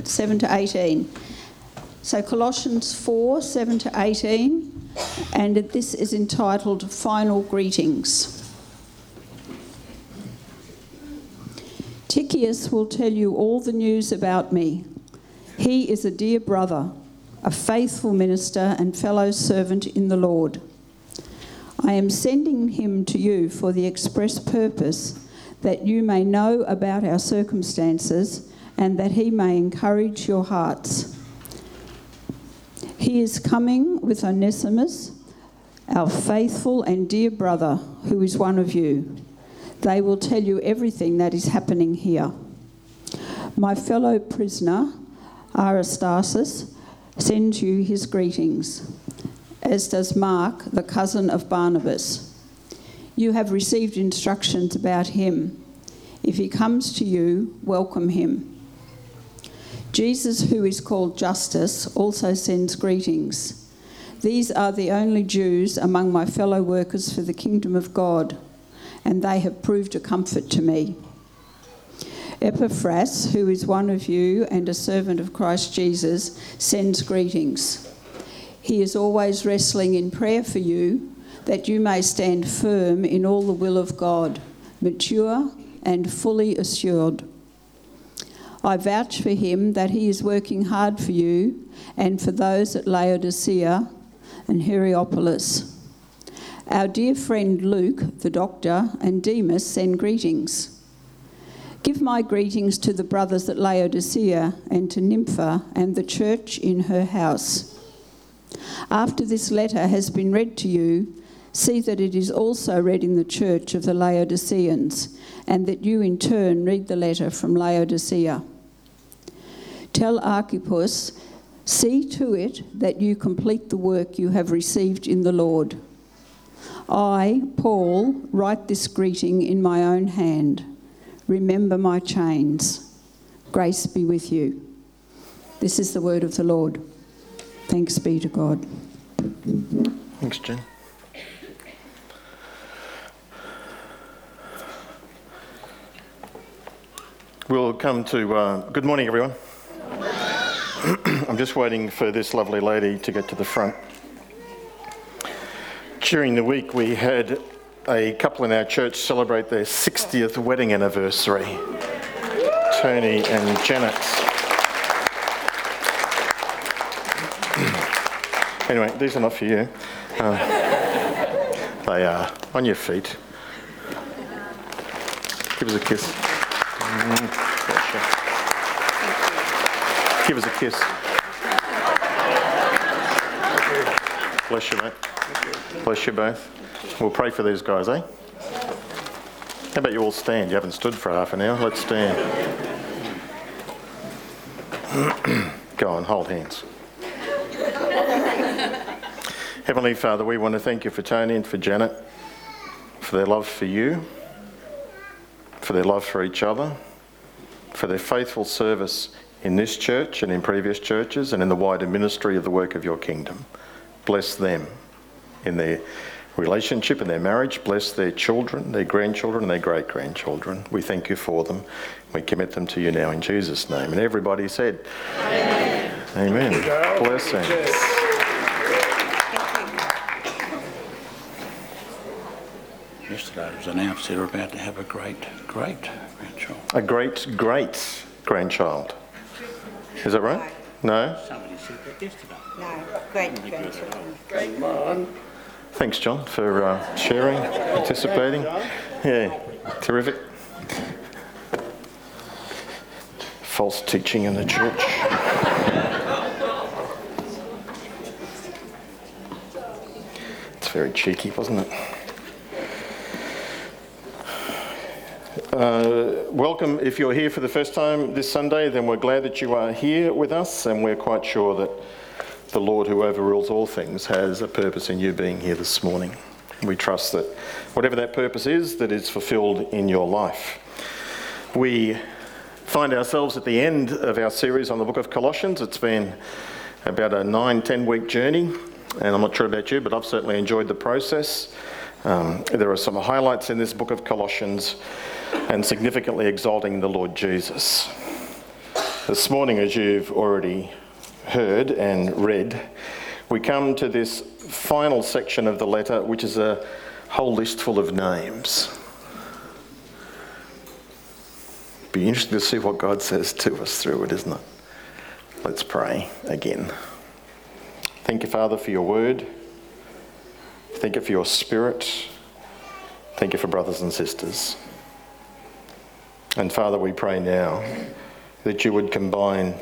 It's 7 to 18. So Colossians 4 7 to 18, and this is entitled Final Greetings. Tychicus will tell you all the news about me. He is a dear brother, a faithful minister, and fellow servant in the Lord. I am sending him to you for the express purpose that you may know about our circumstances and that he may encourage your hearts. He is coming with Onesimus, our faithful and dear brother, who is one of you. They will tell you everything that is happening here. My fellow prisoner, Aristarchus, sends you his greetings, as does Mark, the cousin of Barnabas. You have received instructions about him. If he comes to you, welcome him. Jesus, who is called Justus, also sends greetings. These are the only Jews among my fellow workers for the kingdom of God, and they have proved a comfort to me. Epaphras, who is one of you and a servant of Christ Jesus, sends greetings. He is always wrestling in prayer for you, that you may stand firm in all the will of God, mature and fully assured. I vouch for him that he is working hard for you and for those at Laodicea and Hierapolis. Our dear friend Luke, the doctor, and Demas send greetings. Give my greetings to the brothers at Laodicea and to Nympha and the church in her house. After this letter has been read to you, see that it is also read in the church of the Laodiceans, and that you in turn read the letter from Laodicea. Tell Archippus, see to it that you complete the work you have received in the Lord. I, Paul, write this greeting in my own hand. Remember my chains. Grace be with you. This is the word of the Lord. Thanks be to God. Thanks, Jen. We'll come to. Uh, good morning, everyone. I'm just waiting for this lovely lady to get to the front. During the week, we had a couple in our church celebrate their 60th wedding anniversary Tony and Janet. anyway, these are not for you. Uh, they are on your feet. Give us a kiss. Give us a kiss. Bless you, mate. Bless you both. We'll pray for these guys, eh? How about you all stand? You haven't stood for half an hour. Let's stand. Go on, hold hands. Heavenly Father, we want to thank you for Tony and for Janet, for their love for you, for their love for each other, for their faithful service in this church and in previous churches and in the wider ministry of the work of your kingdom. Bless them in their relationship and their marriage. Bless their children, their grandchildren, and their great grandchildren. We thank you for them. We commit them to you now in Jesus' name. And everybody said, Amen. Amen. Blessings. Yesterday it was announced they were about to have a great, great grandchild. A great, great grandchild. Is that right? No? Somebody said that yesterday. No, great grandchildren. Thanks, John, for uh, sharing, participating. Yeah, terrific. False teaching in the church. It's very cheeky, wasn't it? Uh, welcome. If you're here for the first time this Sunday, then we're glad that you are here with us, and we're quite sure that the Lord, who overrules all things, has a purpose in you being here this morning. We trust that whatever that purpose is, that is fulfilled in your life. We find ourselves at the end of our series on the book of Colossians. It's been about a nine, ten week journey, and I'm not sure about you, but I've certainly enjoyed the process. Um, there are some highlights in this book of Colossians and significantly exalting the Lord Jesus. This morning, as you've already heard and read, we come to this final section of the letter, which is a whole list full of names. Be interesting to see what God says to us through it, isn't it? Let's pray again. Thank you, Father, for your word. Thank you for your spirit. Thank you for brothers and sisters. And Father, we pray now that you would combine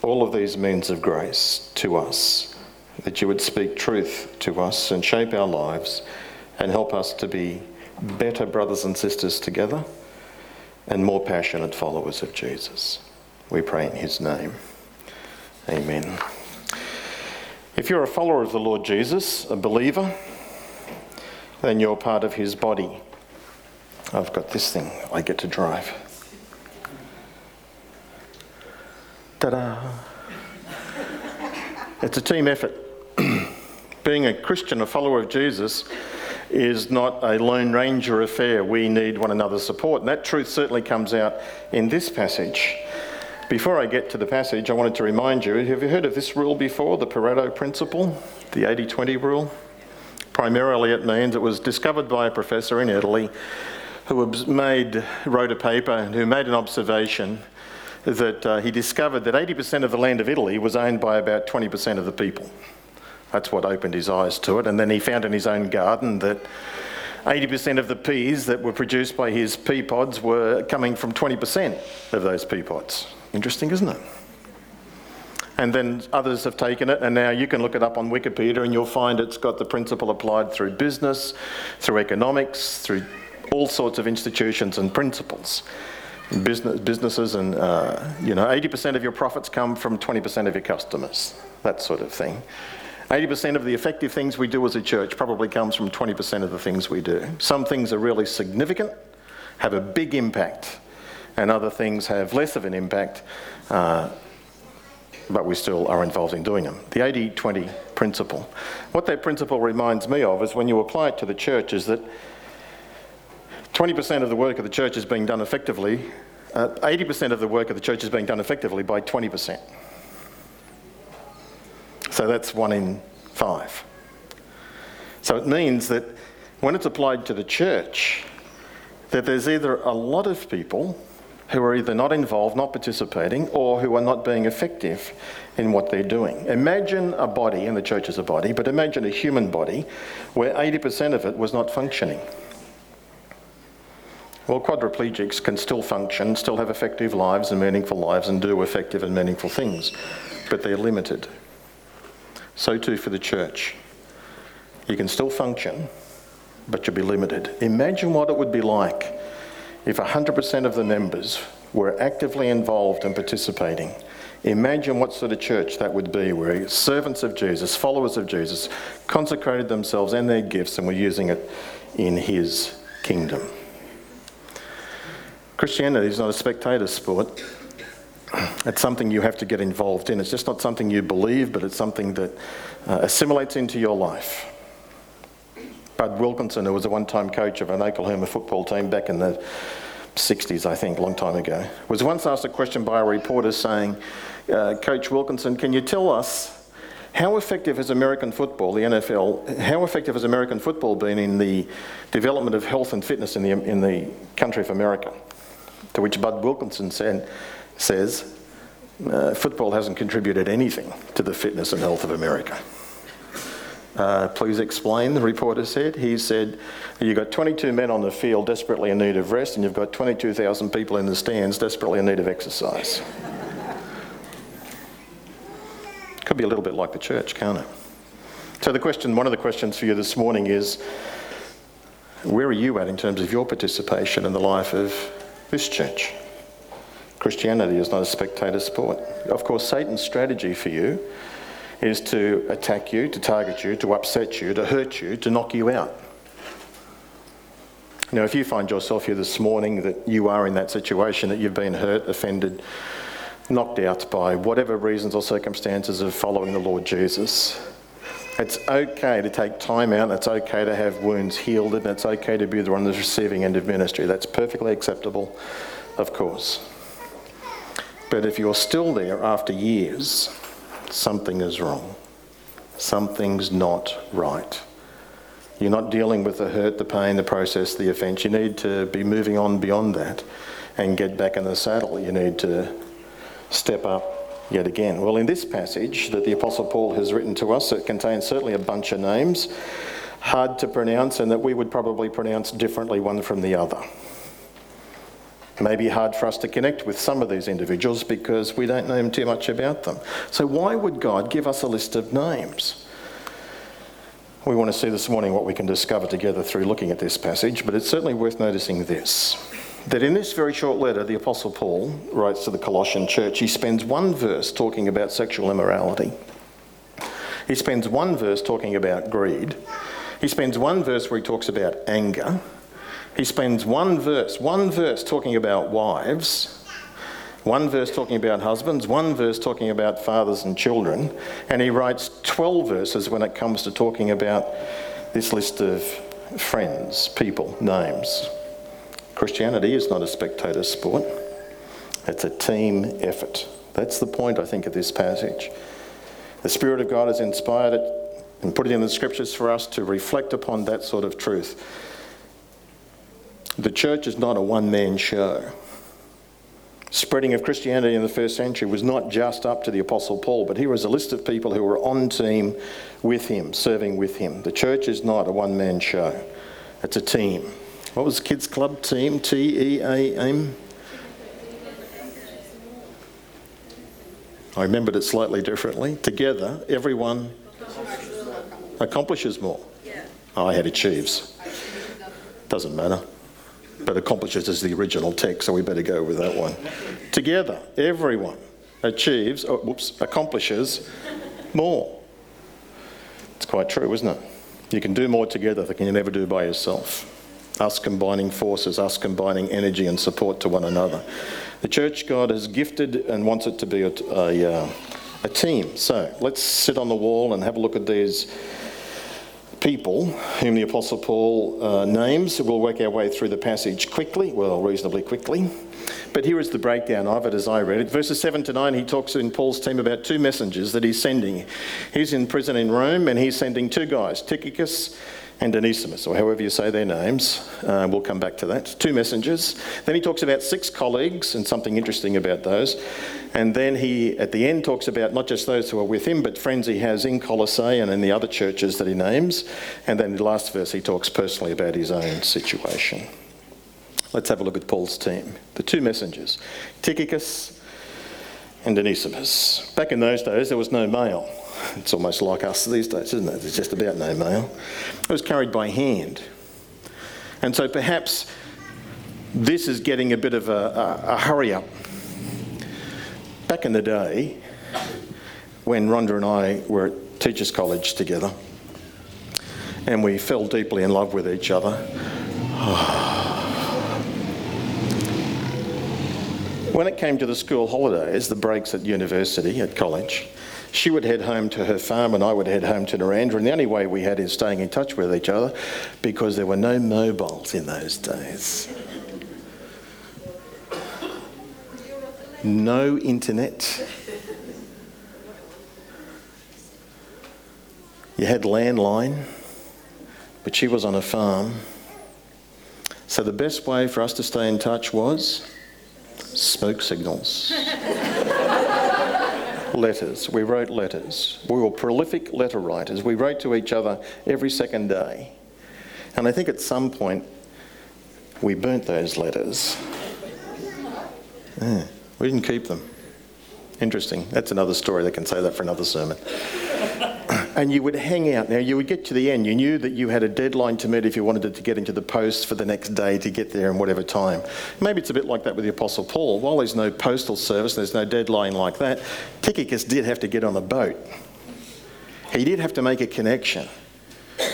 all of these means of grace to us, that you would speak truth to us and shape our lives and help us to be better brothers and sisters together and more passionate followers of Jesus. We pray in his name. Amen. If you're a follower of the Lord Jesus, a believer, then you're part of his body. I've got this thing I get to drive. Ta da! It's a team effort. Being a Christian, a follower of Jesus, is not a Lone Ranger affair. We need one another's support. And that truth certainly comes out in this passage. Before I get to the passage, I wanted to remind you have you heard of this rule before, the Pareto principle, the 80 20 rule? Primarily, it means it was discovered by a professor in Italy who made, wrote a paper and who made an observation that uh, he discovered that 80% of the land of Italy was owned by about 20% of the people. That's what opened his eyes to it. And then he found in his own garden that 80% of the peas that were produced by his pea pods were coming from 20% of those pea pods. Interesting, isn't it? And then others have taken it, and now you can look it up on Wikipedia and you'll find it's got the principle applied through business, through economics, through all sorts of institutions and principles. Business, businesses, and uh, you know, 80% of your profits come from 20% of your customers, that sort of thing. 80% of the effective things we do as a church probably comes from 20% of the things we do. Some things are really significant, have a big impact, and other things have less of an impact. Uh, but we still are involved in doing them. The 80 20 principle. What that principle reminds me of is when you apply it to the church, is that 20% of the work of the church is being done effectively, uh, 80% of the work of the church is being done effectively by 20%. So that's one in five. So it means that when it's applied to the church, that there's either a lot of people who are either not involved, not participating, or who are not being effective in what they're doing. Imagine a body, and the church is a body, but imagine a human body where 80% of it was not functioning. Well, quadriplegics can still function, still have effective lives and meaningful lives, and do effective and meaningful things, but they're limited. So too for the church. You can still function, but you'll be limited. Imagine what it would be like if 100% of the members were actively involved and participating. Imagine what sort of church that would be, where servants of Jesus, followers of Jesus, consecrated themselves and their gifts and were using it in his kingdom. Christianity is not a spectator sport. It's something you have to get involved in. It's just not something you believe, but it's something that uh, assimilates into your life. Bud Wilkinson, who was a one time coach of an Oklahoma football team back in the 60s, I think, a long time ago, was once asked a question by a reporter saying, uh, Coach Wilkinson, can you tell us how effective has American football, the NFL, how effective has American football been in the development of health and fitness in the, in the country of America? To which Bud Wilkinson said, says, uh, football hasn't contributed anything to the fitness and health of America. Uh, please explain, the reporter said. He said, You've got 22 men on the field desperately in need of rest, and you've got 22,000 people in the stands desperately in need of exercise. Could be a little bit like the church, can't it? So, the question, one of the questions for you this morning is where are you at in terms of your participation in the life of this church? Christianity is not a spectator sport. Of course, Satan's strategy for you is to attack you, to target you, to upset you, to hurt you, to knock you out. Now, if you find yourself here this morning that you are in that situation, that you've been hurt, offended, knocked out by whatever reasons or circumstances of following the Lord Jesus, it's okay to take time out, it's okay to have wounds healed, and it's okay to be the receiving end of ministry. That's perfectly acceptable, of course. But if you're still there after years, something is wrong. Something's not right. You're not dealing with the hurt, the pain, the process, the offence. You need to be moving on beyond that and get back in the saddle. You need to step up yet again. Well, in this passage that the Apostle Paul has written to us, it contains certainly a bunch of names, hard to pronounce, and that we would probably pronounce differently one from the other. It may be hard for us to connect with some of these individuals because we don't know too much about them. So, why would God give us a list of names? We want to see this morning what we can discover together through looking at this passage, but it's certainly worth noticing this that in this very short letter, the Apostle Paul writes to the Colossian church, he spends one verse talking about sexual immorality. He spends one verse talking about greed. He spends one verse where he talks about anger. He spends one verse, one verse talking about wives, one verse talking about husbands, one verse talking about fathers and children, and he writes 12 verses when it comes to talking about this list of friends, people, names. Christianity is not a spectator sport, it's a team effort. That's the point, I think, of this passage. The Spirit of God has inspired it and put it in the scriptures for us to reflect upon that sort of truth. The church is not a one man show. Spreading of Christianity in the first century was not just up to the Apostle Paul, but here was a list of people who were on team with him, serving with him. The church is not a one man show, it's a team. What was the kids' club team? T E A M? I remembered it slightly differently. Together, everyone accomplishes more. Oh, I had achieves. Doesn't matter. But accomplishes is the original text, so we better go with that one. Together, everyone achieves, oh, whoops, accomplishes more. It's quite true, isn't it? You can do more together than you can never do by yourself us combining forces, us combining energy and support to one another. The church God has gifted and wants it to be a, a, uh, a team. So let's sit on the wall and have a look at these people whom the Apostle Paul uh, names. We'll work our way through the passage quickly, well, reasonably quickly. But here is the breakdown of it as I read it. Verses 7 to 9, he talks in Paul's team about two messengers that he's sending. He's in prison in Rome and he's sending two guys, Tychicus and Onesimus, or however you say their names. Uh, we'll come back to that. Two messengers. Then he talks about six colleagues and something interesting about those. And then he, at the end, talks about not just those who are with him, but friends he has in Colossae and in the other churches that he names. And then in the last verse, he talks personally about his own situation. Let's have a look at Paul's team. The two messengers, Tychicus and Onesimus. Back in those days, there was no mail. It's almost like us these days, isn't it? It's just about no mail. It was carried by hand. And so perhaps this is getting a bit of a, a, a hurry up. Back in the day, when Rhonda and I were at Teachers College together, and we fell deeply in love with each other. when it came to the school holidays, the breaks at university, at college, she would head home to her farm and I would head home to Narrandera. And the only way we had is staying in touch with each other because there were no mobiles in those days. No internet. You had landline, but she was on a farm. So the best way for us to stay in touch was smoke signals letters. We wrote letters. We were prolific letter writers. We wrote to each other every second day. And I think at some point we burnt those letters. Yeah, we didn't keep them. Interesting. That's another story. They can say that for another sermon and you would hang out. Now, you would get to the end. You knew that you had a deadline to meet if you wanted to get into the post for the next day to get there in whatever time. Maybe it's a bit like that with the Apostle Paul. While there's no postal service, there's no deadline like that, Tychicus did have to get on a boat. He did have to make a connection.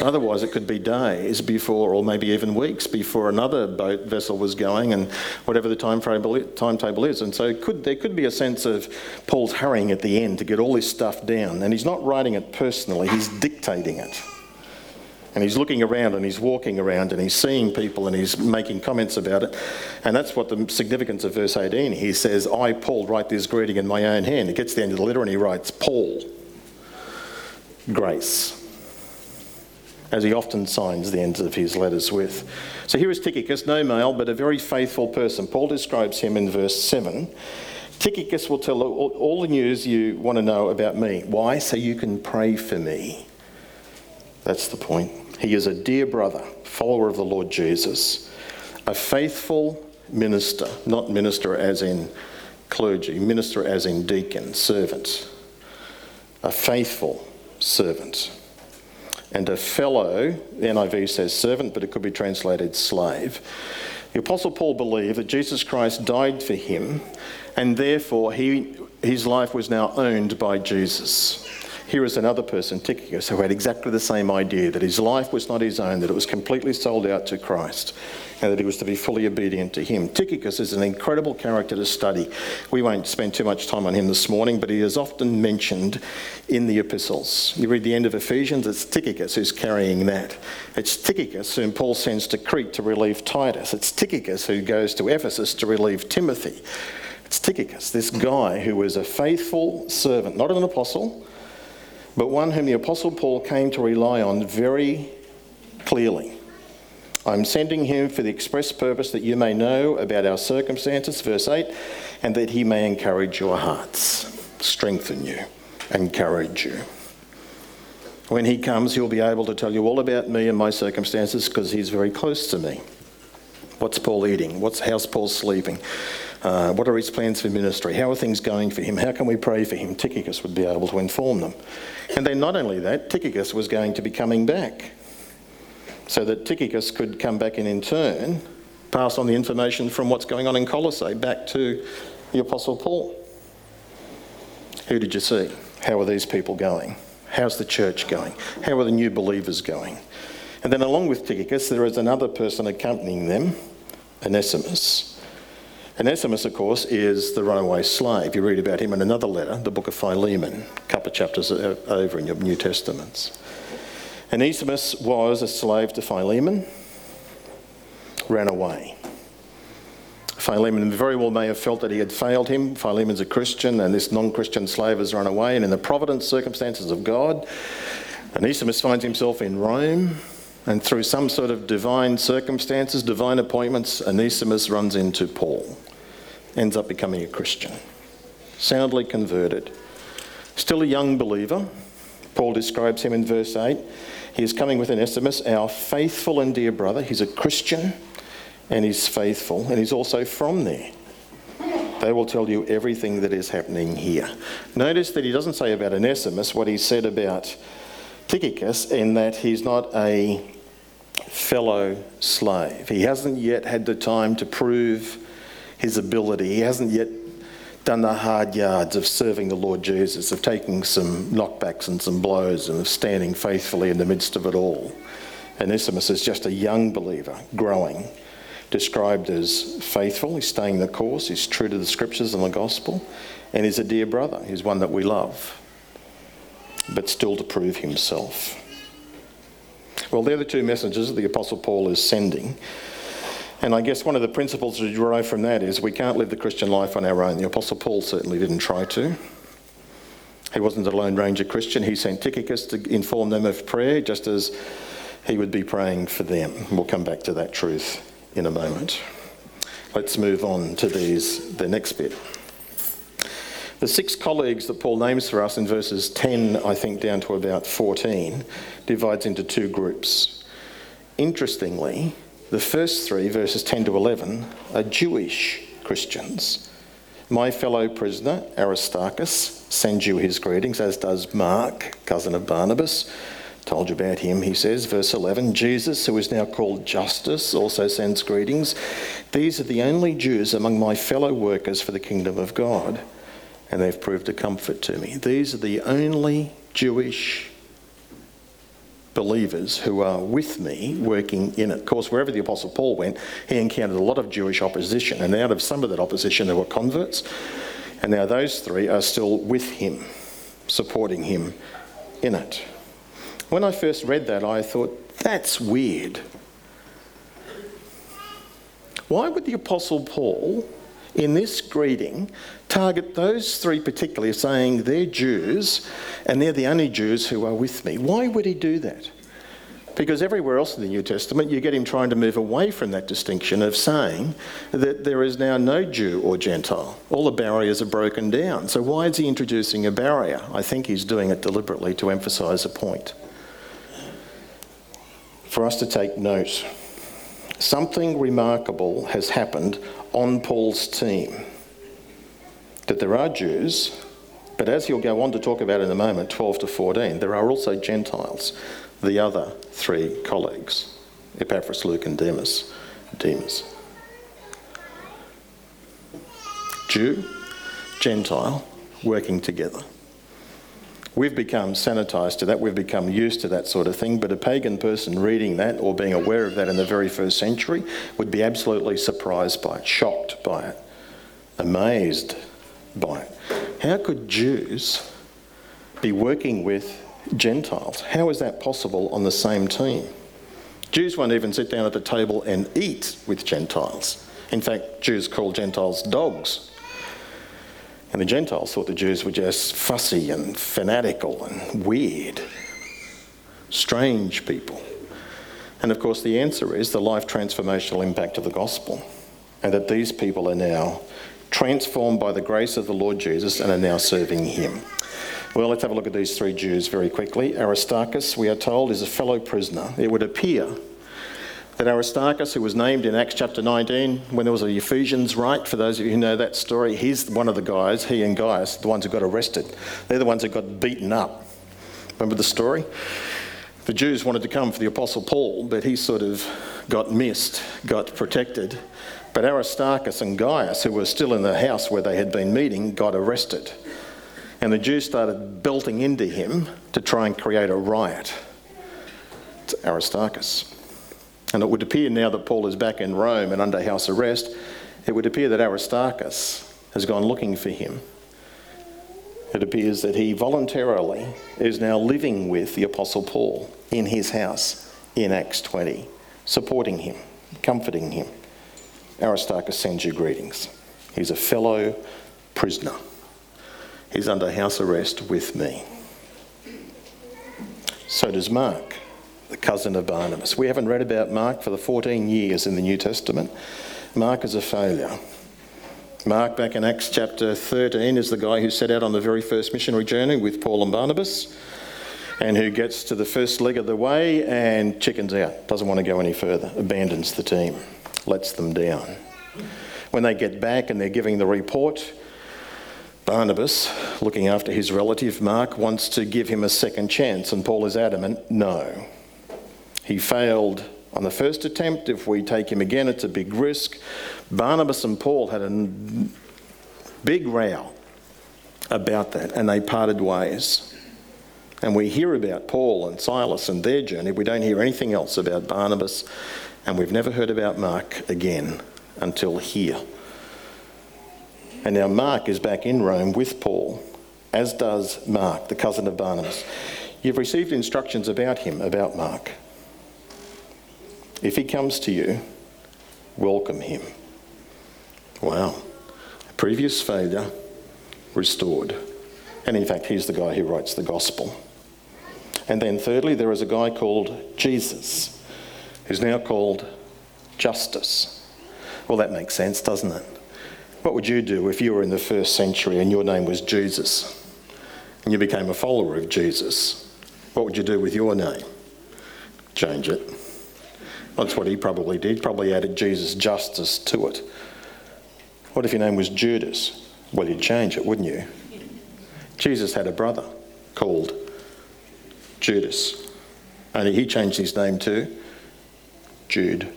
Otherwise, it could be days before, or maybe even weeks before another boat vessel was going, and whatever the time timetable is. And so, could, there could be a sense of Paul's hurrying at the end to get all this stuff down. And he's not writing it personally; he's dictating it. And he's looking around and he's walking around and he's seeing people and he's making comments about it. And that's what the significance of verse 18. He says, I, Paul, write this greeting in my own hand. He gets to the end of the letter and he writes, Paul, grace. As he often signs the ends of his letters with. So here is Tychicus, no mail, but a very faithful person. Paul describes him in verse 7. Tychicus will tell all, all the news you want to know about me. Why? So you can pray for me. That's the point. He is a dear brother, follower of the Lord Jesus, a faithful minister, not minister as in clergy, minister as in deacon, servant, a faithful servant, and a fellow, the NIV says servant, but it could be translated slave. The Apostle Paul believed that Jesus Christ died for him, and therefore he, his life was now owned by Jesus. Here is another person, Tychicus, who had exactly the same idea that his life was not his own, that it was completely sold out to Christ, and that he was to be fully obedient to him. Tychicus is an incredible character to study. We won't spend too much time on him this morning, but he is often mentioned in the epistles. You read the end of Ephesians, it's Tychicus who's carrying that. It's Tychicus whom Paul sends to Crete to relieve Titus. It's Tychicus who goes to Ephesus to relieve Timothy. It's Tychicus, this guy who was a faithful servant, not an apostle but one whom the Apostle Paul came to rely on very clearly. I'm sending him for the express purpose that you may know about our circumstances, verse 8, and that he may encourage your hearts, strengthen you, encourage you. When he comes, he'll be able to tell you all about me and my circumstances because he's very close to me. What's Paul eating? What's, how's Paul sleeping? Uh, what are his plans for ministry? How are things going for him? How can we pray for him? Tychicus would be able to inform them. And then, not only that, Tychicus was going to be coming back. So that Tychicus could come back and, in turn, pass on the information from what's going on in Colossae back to the Apostle Paul. Who did you see? How are these people going? How's the church going? How are the new believers going? And then, along with Tychicus, there is another person accompanying them, Onesimus. Onesimus, of course, is the runaway slave. You read about him in another letter, the book of Philemon, a couple of chapters over in your New Testaments. Onesimus was a slave to Philemon, ran away. Philemon very well may have felt that he had failed him. Philemon's a Christian, and this non Christian slave has run away. And in the providence circumstances of God, Onesimus finds himself in Rome and through some sort of divine circumstances, divine appointments, Onesimus runs into Paul, ends up becoming a Christian, soundly converted. Still a young believer. Paul describes him in verse 8. He is coming with Onesimus, our faithful and dear brother. He's a Christian and he's faithful, and he's also from there. They will tell you everything that is happening here. Notice that he doesn't say about Onesimus what he said about Tychicus in that he's not a fellow slave. He hasn't yet had the time to prove his ability. He hasn't yet done the hard yards of serving the Lord Jesus, of taking some knockbacks and some blows and of standing faithfully in the midst of it all. Onesimus is just a young believer, growing, described as faithful. He's staying the course, he's true to the scriptures and the gospel, and he's a dear brother. He's one that we love but still to prove himself. Well, they're the two messages that the Apostle Paul is sending. And I guess one of the principles to derive from that is we can't live the Christian life on our own. The Apostle Paul certainly didn't try to. He wasn't a Lone Ranger Christian. He sent Tychicus to inform them of prayer, just as he would be praying for them. We'll come back to that truth in a moment. Let's move on to these, the next bit. The six colleagues that Paul names for us in verses 10, I think, down to about 14, divides into two groups. Interestingly, the first three, verses 10 to 11, are Jewish Christians. My fellow prisoner, Aristarchus, sends you his greetings, as does Mark, cousin of Barnabas. Told you about him, he says, verse 11. Jesus, who is now called Justus, also sends greetings. These are the only Jews among my fellow workers for the kingdom of God and they've proved a comfort to me. These are the only Jewish believers who are with me working in it. Of course, wherever the Apostle Paul went, he encountered a lot of Jewish opposition, and out of some of that opposition, there were converts. And now those three are still with him, supporting him in it. When I first read that, I thought, That's weird. Why would the Apostle Paul, in this greeting, target those three particularly, saying they're Jews and they're the only Jews who are with me? Why would he do that? Because everywhere else in the New Testament, you get him trying to move away from that distinction of saying that there is now no Jew or Gentile. All the barriers are broken down. So, why is he introducing a barrier? I think he's doing it deliberately to emphasise a point. For us to take note, something remarkable has happened on Paul's team. That there are Jews, but as he'll go on to talk about in a moment, 12 to 14, there are also Gentiles the other three colleagues, Epaphras, Luke, and Demas. Demas. Jew, Gentile, working together. We've become sanitised to that, we've become used to that sort of thing, but a pagan person reading that or being aware of that in the very first century would be absolutely surprised by it, shocked by it, amazed by it. How could Jews be working with Gentiles. How is that possible on the same team? Jews won't even sit down at the table and eat with Gentiles. In fact, Jews call Gentiles dogs. And the Gentiles thought the Jews were just fussy and fanatical and weird, strange people. And of course, the answer is the life transformational impact of the gospel, and that these people are now transformed by the grace of the Lord Jesus and are now serving Him. Well, let's have a look at these three Jews very quickly. Aristarchus, we are told, is a fellow prisoner. It would appear that Aristarchus, who was named in Acts chapter 19 when there was a Ephesians rite, for those of you who know that story, he's one of the guys, he and Gaius, the ones who got arrested. They're the ones who got beaten up. Remember the story? The Jews wanted to come for the Apostle Paul, but he sort of got missed, got protected. But Aristarchus and Gaius, who were still in the house where they had been meeting, got arrested. And the Jews started belting into him to try and create a riot. It's Aristarchus. And it would appear now that Paul is back in Rome and under house arrest, it would appear that Aristarchus has gone looking for him. It appears that he voluntarily is now living with the Apostle Paul in his house in Acts 20, supporting him, comforting him. Aristarchus sends you greetings. He's a fellow prisoner. He's under house arrest with me. So does Mark, the cousin of Barnabas. We haven't read about Mark for the 14 years in the New Testament. Mark is a failure. Mark, back in Acts chapter 13, is the guy who set out on the very first missionary journey with Paul and Barnabas and who gets to the first leg of the way and chickens out, doesn't want to go any further, abandons the team, lets them down. When they get back and they're giving the report, Barnabas, looking after his relative Mark, wants to give him a second chance, and Paul is adamant no. He failed on the first attempt. If we take him again, it's a big risk. Barnabas and Paul had a big row about that, and they parted ways. And we hear about Paul and Silas and their journey. We don't hear anything else about Barnabas, and we've never heard about Mark again until here. And now Mark is back in Rome with Paul, as does Mark, the cousin of Barnabas. You've received instructions about him, about Mark. If he comes to you, welcome him. Wow. Previous failure restored. And in fact, he's the guy who writes the gospel. And then, thirdly, there is a guy called Jesus, who's now called Justus. Well, that makes sense, doesn't it? What would you do if you were in the first century and your name was Jesus and you became a follower of Jesus? What would you do with your name? Change it. That's what he probably did. Probably added Jesus Justus to it. What if your name was Judas? Well, you'd change it, wouldn't you? Jesus had a brother called Judas. and he changed his name to Jude.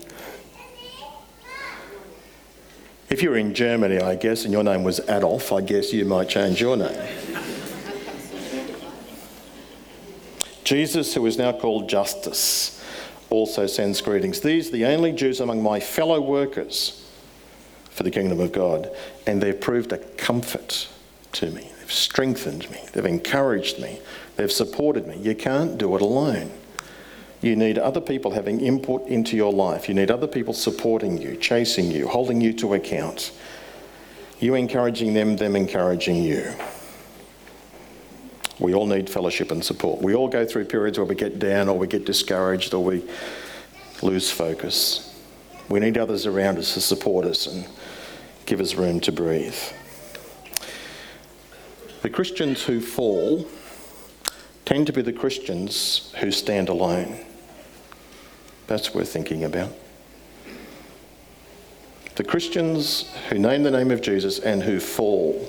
If you were in Germany, I guess, and your name was Adolf, I guess you might change your name. Jesus, who is now called Justus, also sends greetings. These are the only Jews among my fellow workers for the kingdom of God, and they've proved a comfort to me. They've strengthened me, they've encouraged me, they've supported me. You can't do it alone. You need other people having input into your life. You need other people supporting you, chasing you, holding you to account. You encouraging them, them encouraging you. We all need fellowship and support. We all go through periods where we get down or we get discouraged or we lose focus. We need others around us to support us and give us room to breathe. The Christians who fall tend to be the Christians who stand alone. That's worth thinking about. The Christians who name the name of Jesus and who fall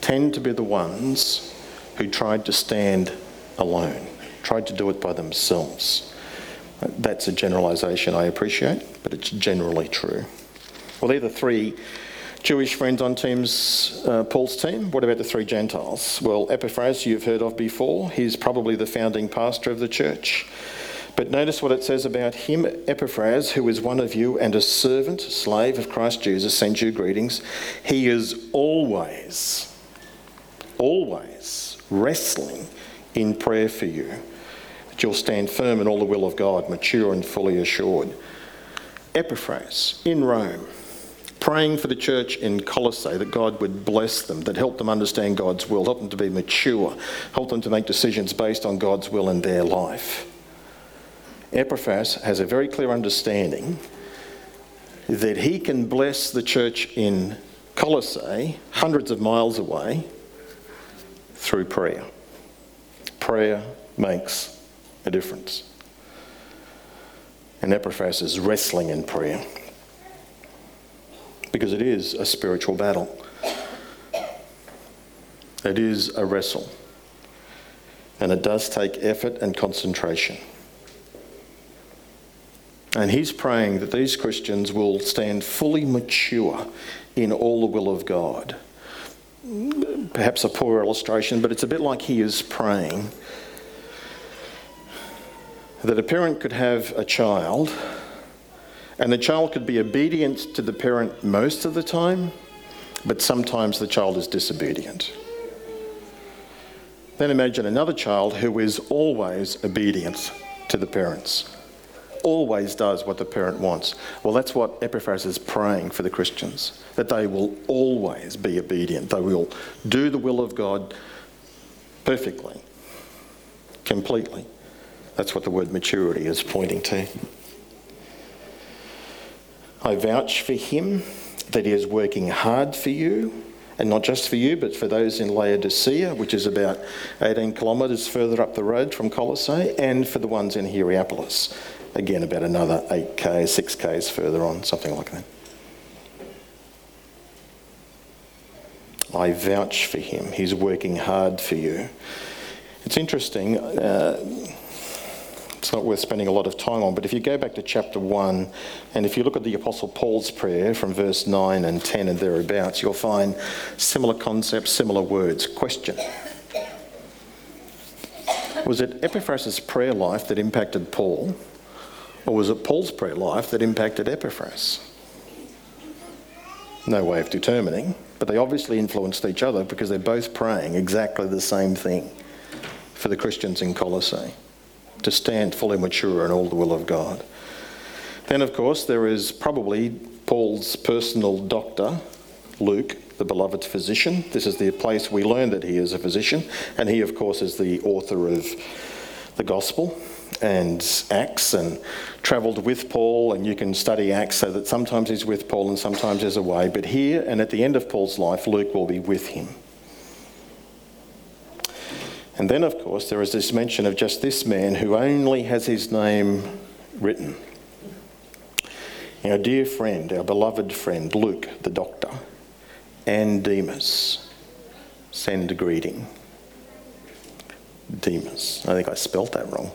tend to be the ones who tried to stand alone, tried to do it by themselves. That's a generalisation I appreciate, but it's generally true. Well, they're the three Jewish friends on teams, uh, Paul's team. What about the three Gentiles? Well, Epaphras, you've heard of before. He's probably the founding pastor of the church. But notice what it says about him Epaphras, who is one of you and a servant, slave of Christ Jesus, sends you greetings. He is always, always wrestling in prayer for you, that you'll stand firm in all the will of God, mature and fully assured. Epaphras in Rome praying for the church in Colossae that God would bless them, that help them understand God's will, help them to be mature, help them to make decisions based on God's will in their life. Epaphras has a very clear understanding that he can bless the church in Colossae, hundreds of miles away, through prayer. Prayer makes a difference. And Epaphras is wrestling in prayer because it is a spiritual battle. It is a wrestle. And it does take effort and concentration. And he's praying that these Christians will stand fully mature in all the will of God. Perhaps a poor illustration, but it's a bit like he is praying that a parent could have a child and the child could be obedient to the parent most of the time, but sometimes the child is disobedient. Then imagine another child who is always obedient to the parents, always does what the parent wants. Well, that's what Epaphras is praying for the Christians, that they will always be obedient. They will do the will of God perfectly, completely. That's what the word maturity is pointing to. I vouch for him that he is working hard for you, and not just for you, but for those in Laodicea, which is about 18 kilometres further up the road from Colossae, and for the ones in Hierapolis, again about another 8k, 6k's further on, something like that. I vouch for him. He's working hard for you. It's interesting. Uh, it's not worth spending a lot of time on, but if you go back to chapter 1 and if you look at the Apostle Paul's prayer from verse 9 and 10 and thereabouts, you'll find similar concepts, similar words. Question Was it Epaphras' prayer life that impacted Paul, or was it Paul's prayer life that impacted Epaphras? No way of determining, but they obviously influenced each other because they're both praying exactly the same thing for the Christians in Colossae to stand fully mature in all the will of God. Then, of course, there is probably Paul's personal doctor, Luke, the beloved physician. This is the place we learn that he is a physician, and he, of course, is the author of the Gospel and Acts and travelled with Paul, and you can study Acts so that sometimes he's with Paul and sometimes he's away. But here and at the end of Paul's life, Luke will be with him. And then, of course, there is this mention of just this man who only has his name written. Our dear friend, our beloved friend, Luke, the doctor, and Demas send a greeting. Demas. I think I spelt that wrong.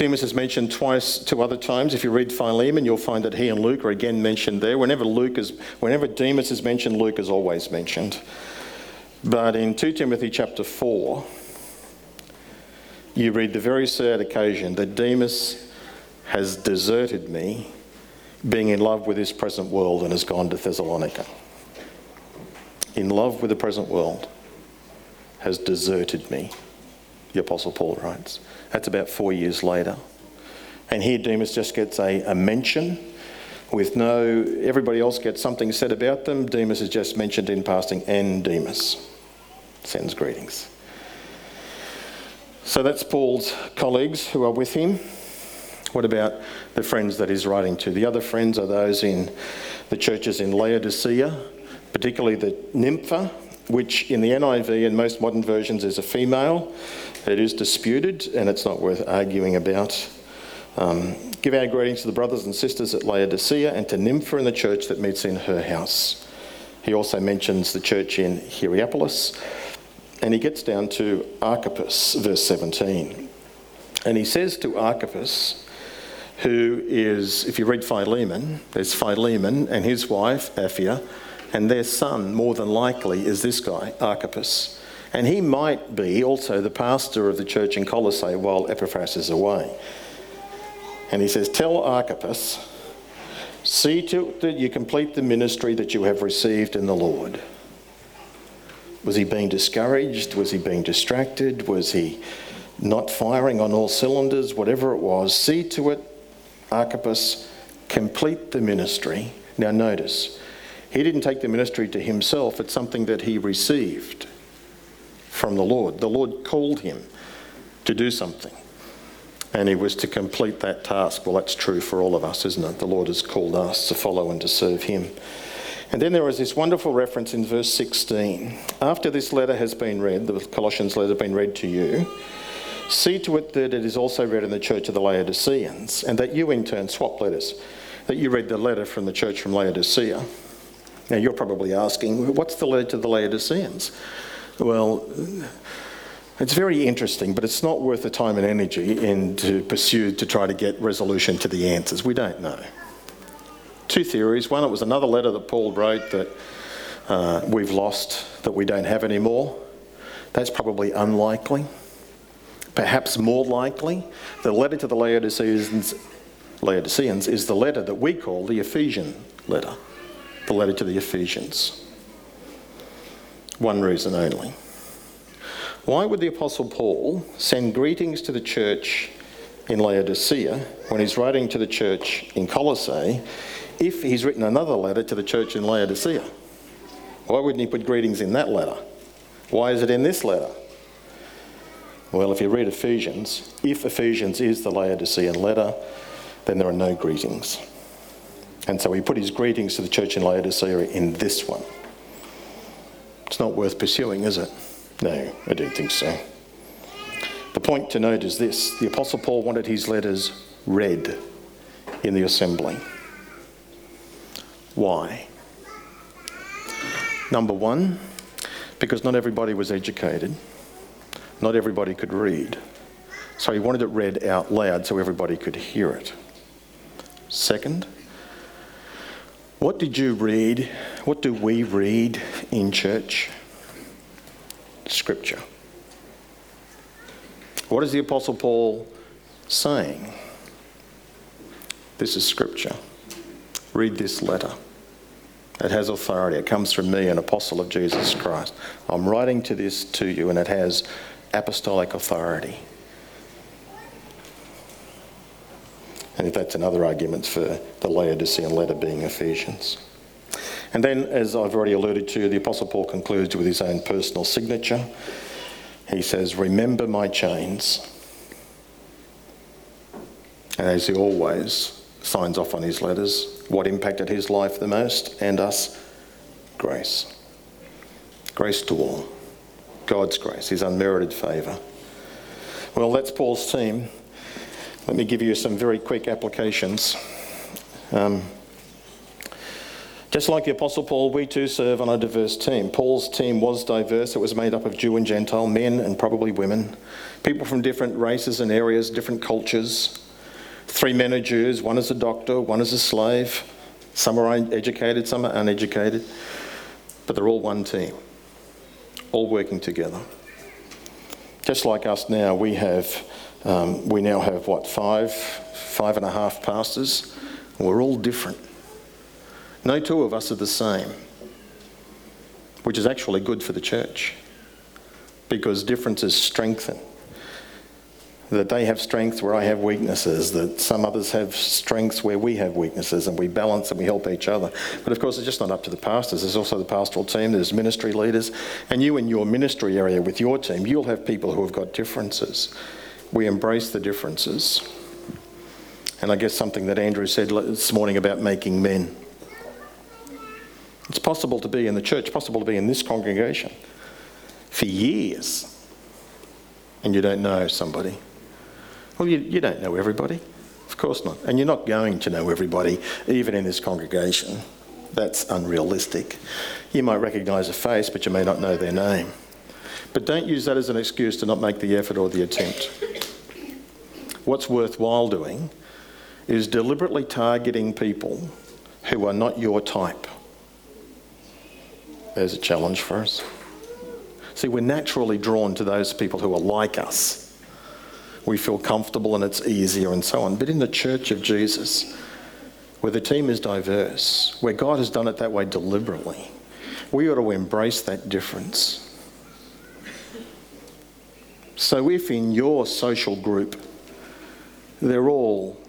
Demas is mentioned twice, two other times. If you read Philemon, you'll find that he and Luke are again mentioned there. Whenever Luke is, whenever Demas is mentioned, Luke is always mentioned. But in 2 Timothy chapter 4, you read the very sad occasion that Demas has deserted me, being in love with this present world, and has gone to Thessalonica. In love with the present world, has deserted me. the Apostle Paul writes. That's about four years later. And here Demas just gets a, a mention with no, everybody else gets something said about them. Demas is just mentioned in passing, and Demas sends greetings. So that's Paul's colleagues who are with him. What about the friends that he's writing to? The other friends are those in the churches in Laodicea, particularly the Nympha, which in the NIV and most modern versions is a female. It is disputed and it's not worth arguing about. Um, give our greetings to the brothers and sisters at Laodicea and to Nympha in the church that meets in her house. He also mentions the church in Hierapolis and he gets down to Archippus, verse 17. And he says to Archippus, who is, if you read Philemon, there's Philemon and his wife, Apphia, and their son, more than likely, is this guy, Archippus. And he might be also the pastor of the church in Colossae while Epaphras is away. And he says, Tell Archippus, see to it that you complete the ministry that you have received in the Lord. Was he being discouraged? Was he being distracted? Was he not firing on all cylinders? Whatever it was, see to it, Archippus, complete the ministry. Now, notice, he didn't take the ministry to himself, it's something that he received from the Lord. The Lord called him to do something, and he was to complete that task. Well, that's true for all of us, isn't it? The Lord has called us to follow and to serve him. And then there is this wonderful reference in verse 16. After this letter has been read, the Colossians letter has been read to you, see to it that it is also read in the church of the Laodiceans, and that you in turn swap letters, that you read the letter from the church from Laodicea. Now you're probably asking, what's the letter to the Laodiceans? Well, it's very interesting, but it's not worth the time and energy in to pursue to try to get resolution to the answers. We don't know two theories. One, it was another letter that Paul wrote that uh, we've lost, that we don't have anymore. That's probably unlikely. Perhaps more likely, the letter to the Laodiceans, Laodiceans is the letter that we call the Ephesian letter, the letter to the Ephesians. One reason only. Why would the Apostle Paul send greetings to the church in Laodicea when he's writing to the church in Colossae if he's written another letter to the church in Laodicea? Why wouldn't he put greetings in that letter? Why is it in this letter? Well, if you read Ephesians, if Ephesians is the Laodicean letter, then there are no greetings. And so he put his greetings to the church in Laodicea in this one. It's not worth pursuing, is it? No, I don't think so. The point to note is this the Apostle Paul wanted his letters read in the assembly. Why? Number one, because not everybody was educated, not everybody could read. So he wanted it read out loud so everybody could hear it. Second, what did you read? What do we read in church? Scripture. What is the Apostle Paul saying? This is Scripture. Read this letter. It has authority. It comes from me, an apostle of Jesus Christ. I'm writing to this to you, and it has apostolic authority. And if that's another argument for the Laodicean letter being Ephesians. And then, as I've already alluded to, the Apostle Paul concludes with his own personal signature. He says, Remember my chains. And as he always signs off on his letters, what impacted his life the most and us? Grace. Grace to all. God's grace, his unmerited favour. Well, that's Paul's team. Let me give you some very quick applications. Um, just like the Apostle Paul, we too serve on a diverse team. Paul's team was diverse. It was made up of Jew and Gentile, men and probably women, people from different races and areas, different cultures. Three men are Jews, one is a doctor, one is a slave. Some are educated, some are uneducated, but they're all one team, all working together. Just like us now, we have, um, we now have what, five, five and a half pastors? We're all different. No two of us are the same, which is actually good for the church because differences strengthen. that they have strengths where I have weaknesses, that some others have strengths where we have weaknesses, and we balance and we help each other. But of course, it's just not up to the pastors. There's also the pastoral team, there's ministry leaders, and you in your ministry area with your team, you'll have people who have got differences. We embrace the differences. And I guess something that Andrew said this morning about making men. It's possible to be in the church, possible to be in this congregation for years, and you don't know somebody. Well, you, you don't know everybody. Of course not. And you're not going to know everybody, even in this congregation. That's unrealistic. You might recognise a face, but you may not know their name. But don't use that as an excuse to not make the effort or the attempt. What's worthwhile doing is deliberately targeting people who are not your type. There's a challenge for us. See, we're naturally drawn to those people who are like us. We feel comfortable and it's easier and so on. But in the church of Jesus, where the team is diverse, where God has done it that way deliberately, we ought to embrace that difference. So if in your social group they're all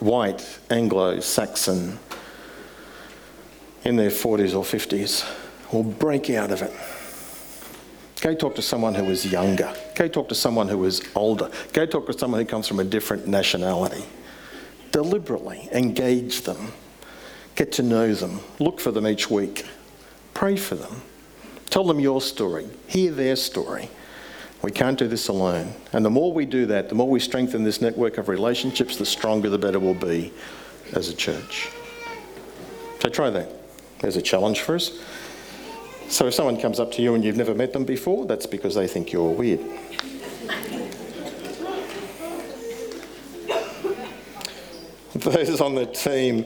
white, Anglo Saxon, in their 40s or 50s, will break out of it. Go talk to someone who is younger. Go talk to someone who is older. Go talk to someone who comes from a different nationality. Deliberately engage them. Get to know them. Look for them each week. Pray for them. Tell them your story. Hear their story. We can't do this alone. And the more we do that, the more we strengthen this network of relationships, the stronger the better we'll be as a church. So try that. There's a challenge for us. So if someone comes up to you and you've never met them before, that's because they think you're weird. Those on the team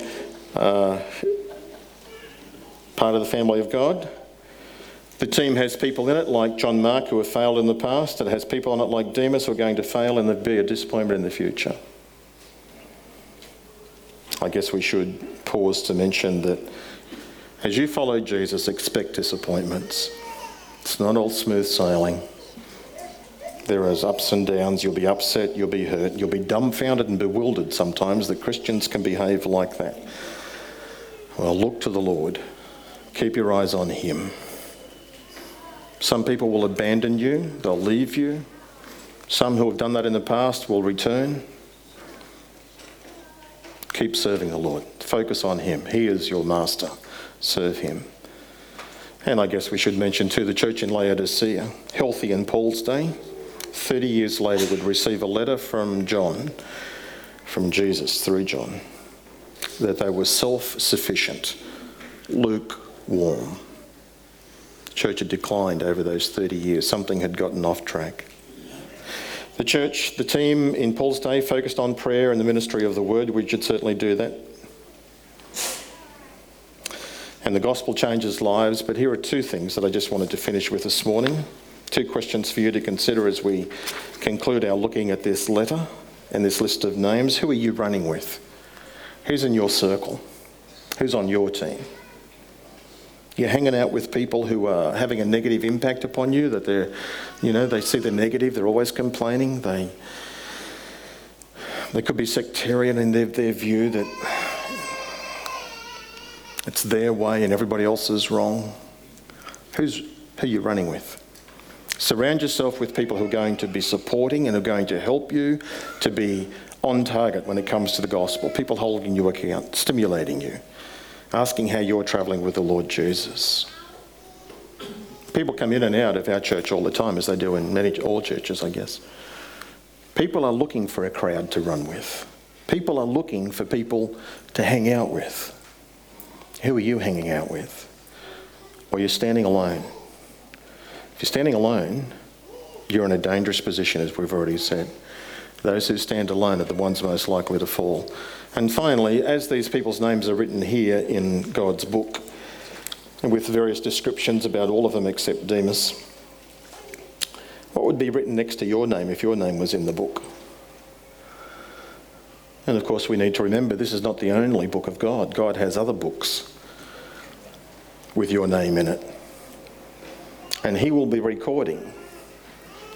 are part of the family of God. The team has people in it like John Mark who have failed in the past. It has people on it like Demas who are going to fail and there'll be a disappointment in the future. I guess we should pause to mention that as you follow Jesus, expect disappointments. It's not all smooth sailing. There is ups and downs. You'll be upset, you'll be hurt, you'll be dumbfounded and bewildered sometimes that Christians can behave like that. Well, look to the Lord. Keep your eyes on Him. Some people will abandon you, they'll leave you. Some who have done that in the past will return. Keep serving the Lord. Focus on Him. He is your master serve him. And I guess we should mention too the church in Laodicea, healthy in Paul's day, 30 years later would receive a letter from John, from Jesus through John, that they were self sufficient, lukewarm. The church had declined over those 30 years, something had gotten off track. The church, the team in Paul's day focused on prayer and the ministry of the word. We should certainly do that and the gospel changes lives. But here are two things that I just wanted to finish with this morning. Two questions for you to consider as we conclude our looking at this letter and this list of names. Who are you running with? Who's in your circle? Who's on your team? You're hanging out with people who are having a negative impact upon you, that they're, you know, they see the negative, they're always complaining, they, they could be sectarian in their, their view that it's their way and everybody else is wrong. Who's, who are you running with? Surround yourself with people who are going to be supporting and are going to help you to be on target when it comes to the gospel. People holding you account, stimulating you, asking how you're travelling with the Lord Jesus. People come in and out of our church all the time, as they do in many all churches, I guess. People are looking for a crowd to run with. People are looking for people to hang out with. Who are you hanging out with? Or you're standing alone? If you're standing alone, you're in a dangerous position, as we've already said. Those who stand alone are the ones most likely to fall. And finally, as these people's names are written here in God's book, with various descriptions about all of them except Demas, what would be written next to your name if your name was in the book? And of course, we need to remember this is not the only book of God. God has other books with your name in it. And He will be recording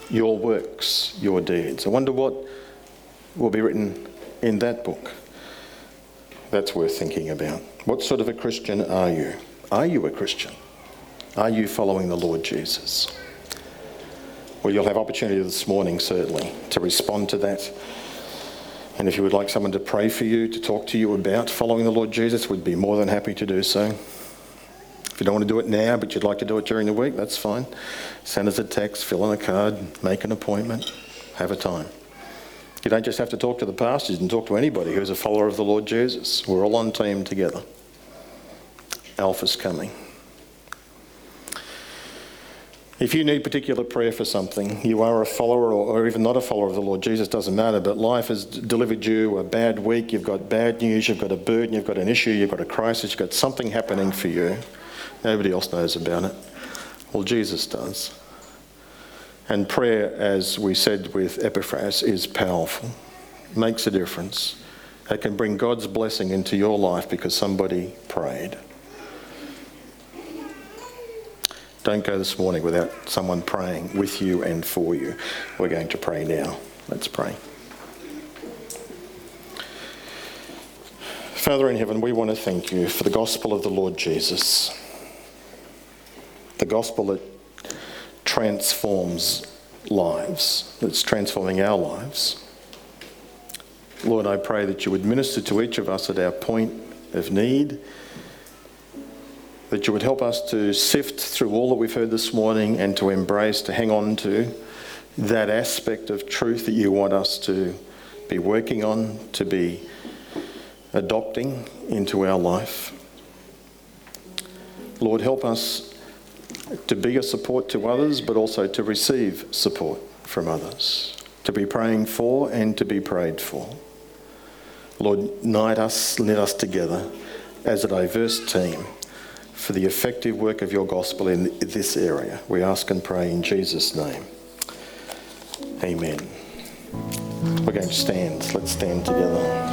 your works, your deeds. I wonder what will be written in that book. That's worth thinking about. What sort of a Christian are you? Are you a Christian? Are you following the Lord Jesus? Well, you'll have opportunity this morning, certainly, to respond to that. And if you would like someone to pray for you, to talk to you about following the Lord Jesus, we'd be more than happy to do so. If you don't want to do it now, but you'd like to do it during the week, that's fine. Send us a text, fill in a card, make an appointment, have a time. You don't just have to talk to the pastors, you can talk to anybody who's a follower of the Lord Jesus. We're all on team together. Alpha's coming. If you need particular prayer for something, you are a follower or, or even not a follower of the Lord Jesus, doesn't matter, but life has delivered you a bad week, you've got bad news, you've got a burden, you've got an issue, you've got a crisis, you've got something happening for you. Nobody else knows about it. Well, Jesus does. And prayer, as we said with Epaphras, is powerful, makes a difference. It can bring God's blessing into your life because somebody prayed. Don't go this morning without someone praying with you and for you. We're going to pray now. Let's pray. Father in heaven, we want to thank you for the gospel of the Lord Jesus, the gospel that transforms lives, that's transforming our lives. Lord, I pray that you would minister to each of us at our point of need that you would help us to sift through all that we've heard this morning and to embrace, to hang on to that aspect of truth that you want us to be working on, to be adopting into our life. Lord, help us to be a support to others, but also to receive support from others, to be praying for and to be prayed for. Lord, unite us, knit us together as a diverse team for the effective work of your gospel in this area. We ask and pray in Jesus' name. Amen. We're going to stand. Let's stand together.